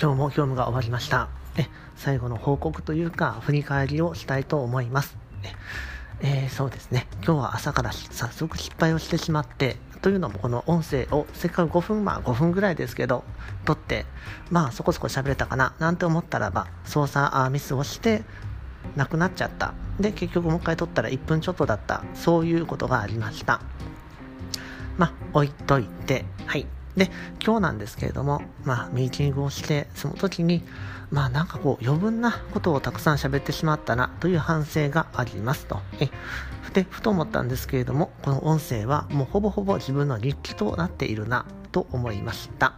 今日も業務が終わりました。え最後の報告というか振り返りをしたいと思います。えー、そうですね。今日は朝から早速失敗をしてしまってというのもこの音声をせっかく5分まあ5分ぐらいですけど撮ってまあそこそこ喋れたかななんて思ったらば操作ミスをしてなくなっちゃった。で結局もう一回撮ったら1分ちょっとだった。そういうことがありました。まあ置いといて。はい。で、今日なんですけれども、まあ、ミーティングをして、その時に、まあ、なんかこう、余分なことをたくさん喋ってしまったな、という反省がありますと。え、で、ふと思ったんですけれども、この音声はもうほぼほぼ自分の日記となっているな、と思いました。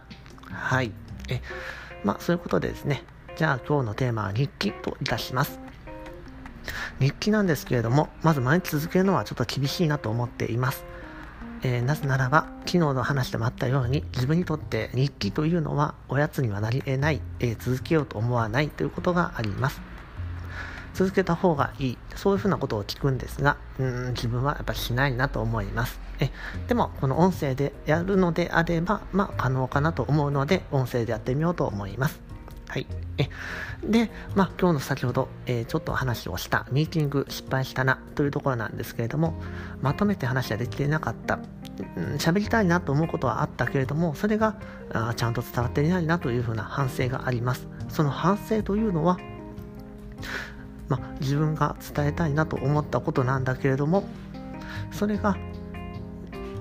はい。え、まあ、そういうことでですね、じゃあ今日のテーマは日記といたします。日記なんですけれども、まず毎日続けるのはちょっと厳しいなと思っています。えー、なぜならば昨日の話でもあったように自分にとって日記というのはおやつにはなり得ない、えー、続けようと思わないということがあります。続けた方がいいそういうふうなことを聞くんですがうん自分はやっぱりしないなと思います。えでもこの音声でやるのであればまあ可能かなと思うので音声でやってみようと思います。はい。え、で、まあ、今日の先ほど、えー、ちょっと話をしたミーティング失敗したなというところなんですけれども、まとめて話はできていなかった。喋、うん、りたいなと思うことはあったけれども、それがあちゃんと伝わっていないなというふうな反省があります。その反省というのは、まあ、自分が伝えたいなと思ったことなんだけれども、それが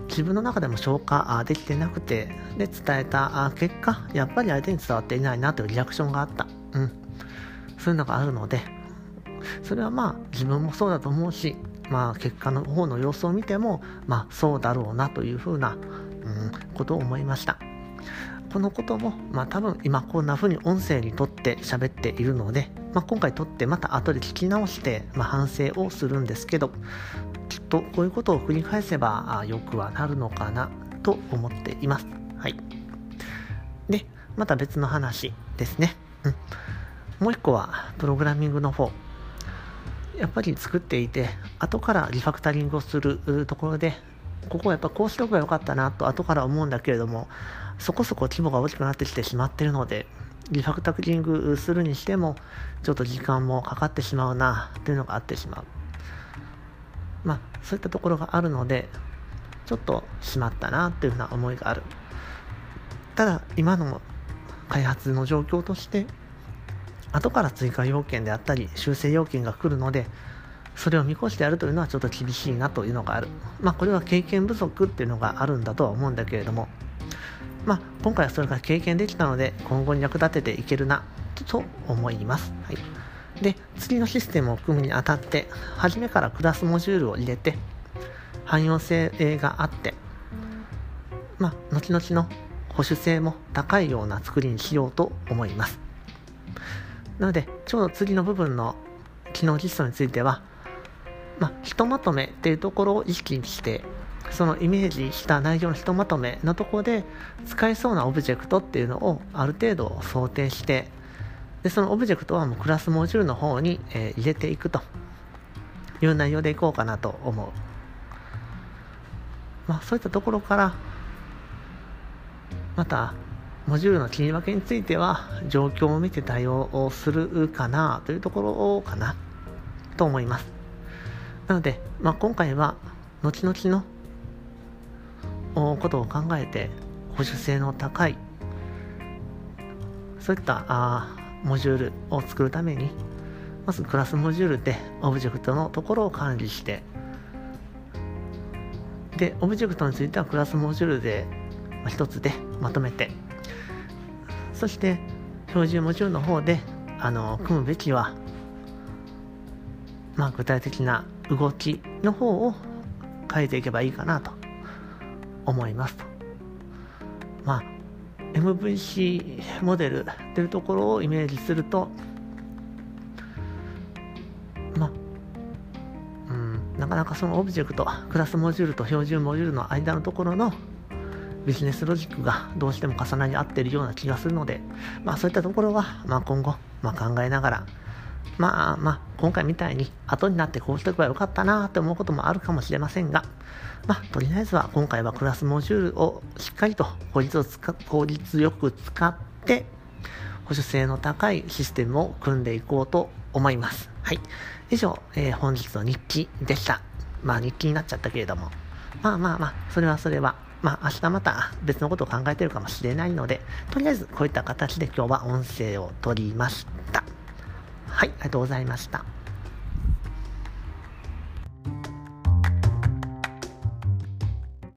自分の中でも消化できてなくてで伝えた結果やっぱり相手に伝わっていないなというリアクションがあった、うん、そういうのがあるのでそれはまあ自分もそうだと思うしまあ結果の方の様子を見てもまあそうだろうなというふうな、うん、ことを思いました。このことも、まあ、多分今こんな風に音声にとって喋っているので、まあ、今回撮ってまた後で聞き直して、まあ、反省をするんですけどとこういうことを繰り返せばよくはなるのかなと思っています。はい。で、また別の話ですね。うん。もう一個はプログラミングの方。やっぱり作っていて、後からリファクタリングをするところで、ここはやっぱこうしておけばよかったなと後から思うんだけれども、そこそこ規模が大きくなってきてしまってるので、リファクタリングするにしても、ちょっと時間もかかってしまうなというのがあってしまう。まあ、そういったところがあるので、ちょっとしまったなというふうな思いがある。ただ、今の開発の状況として、後から追加要件であったり、修正要件が来るので、それを見越してやるというのはちょっと厳しいなというのがある。まあ、これは経験不足っていうのがあるんだとは思うんだけれども、まあ、今回はそれが経験できたので、今後に役立てていけるな、と思います。はい。で、次のシステムを組むにあたって、初めからクラスモジュールを入れて、汎用性があって、まあ、後々の保守性も高いような作りにしようと思います。なので、ちょうど次の部分の機能実装については、まあ、ひとまとめっていうところを意識して、そのイメージした内容のひとまとめのところで使えそうなオブジェクトっていうのをある程度想定してでそのオブジェクトはもうクラスモジュールの方に、えー、入れていくという内容でいこうかなと思う。まあ、そういったところからまたモジュールの切り分けについては状況を見て対応をするかなというところかなと思います。なので、まあ、今回は後々のことを考えて保守性の高いそういったあモジュールを作るためにまずクラスモジュールでオブジェクトのところを管理してでオブジェクトについてはクラスモジュールで一つでまとめてそして標準モジュールの方であの組むべきは、まあ、具体的な動きの方を変えていけばいいかなと思いますと。まあ MVC モデルというところをイメージすると、まうん、なかなかそのオブジェクト、クラスモジュールと標準モジュールの間のところのビジネスロジックがどうしても重なり合っているような気がするので、まあそういったところは、まあ今後、まあ考えながら、まあまあ、今回みたいに後になってこうしておけばよかったなって思うこともあるかもしれませんが、まあ、とりあえずは今回はクラスモジュールをしっかりと効率を使効率よく使って保守性の高いシステムを組んでいこうと思います。はい。以上、えー、本日の日記でした。まあ日記になっちゃったけれども。まあまあまあ、それはそれは。まあ明日また別のことを考えてるかもしれないので、とりあえずこういった形で今日は音声を取りました。はい、ありがとうございました。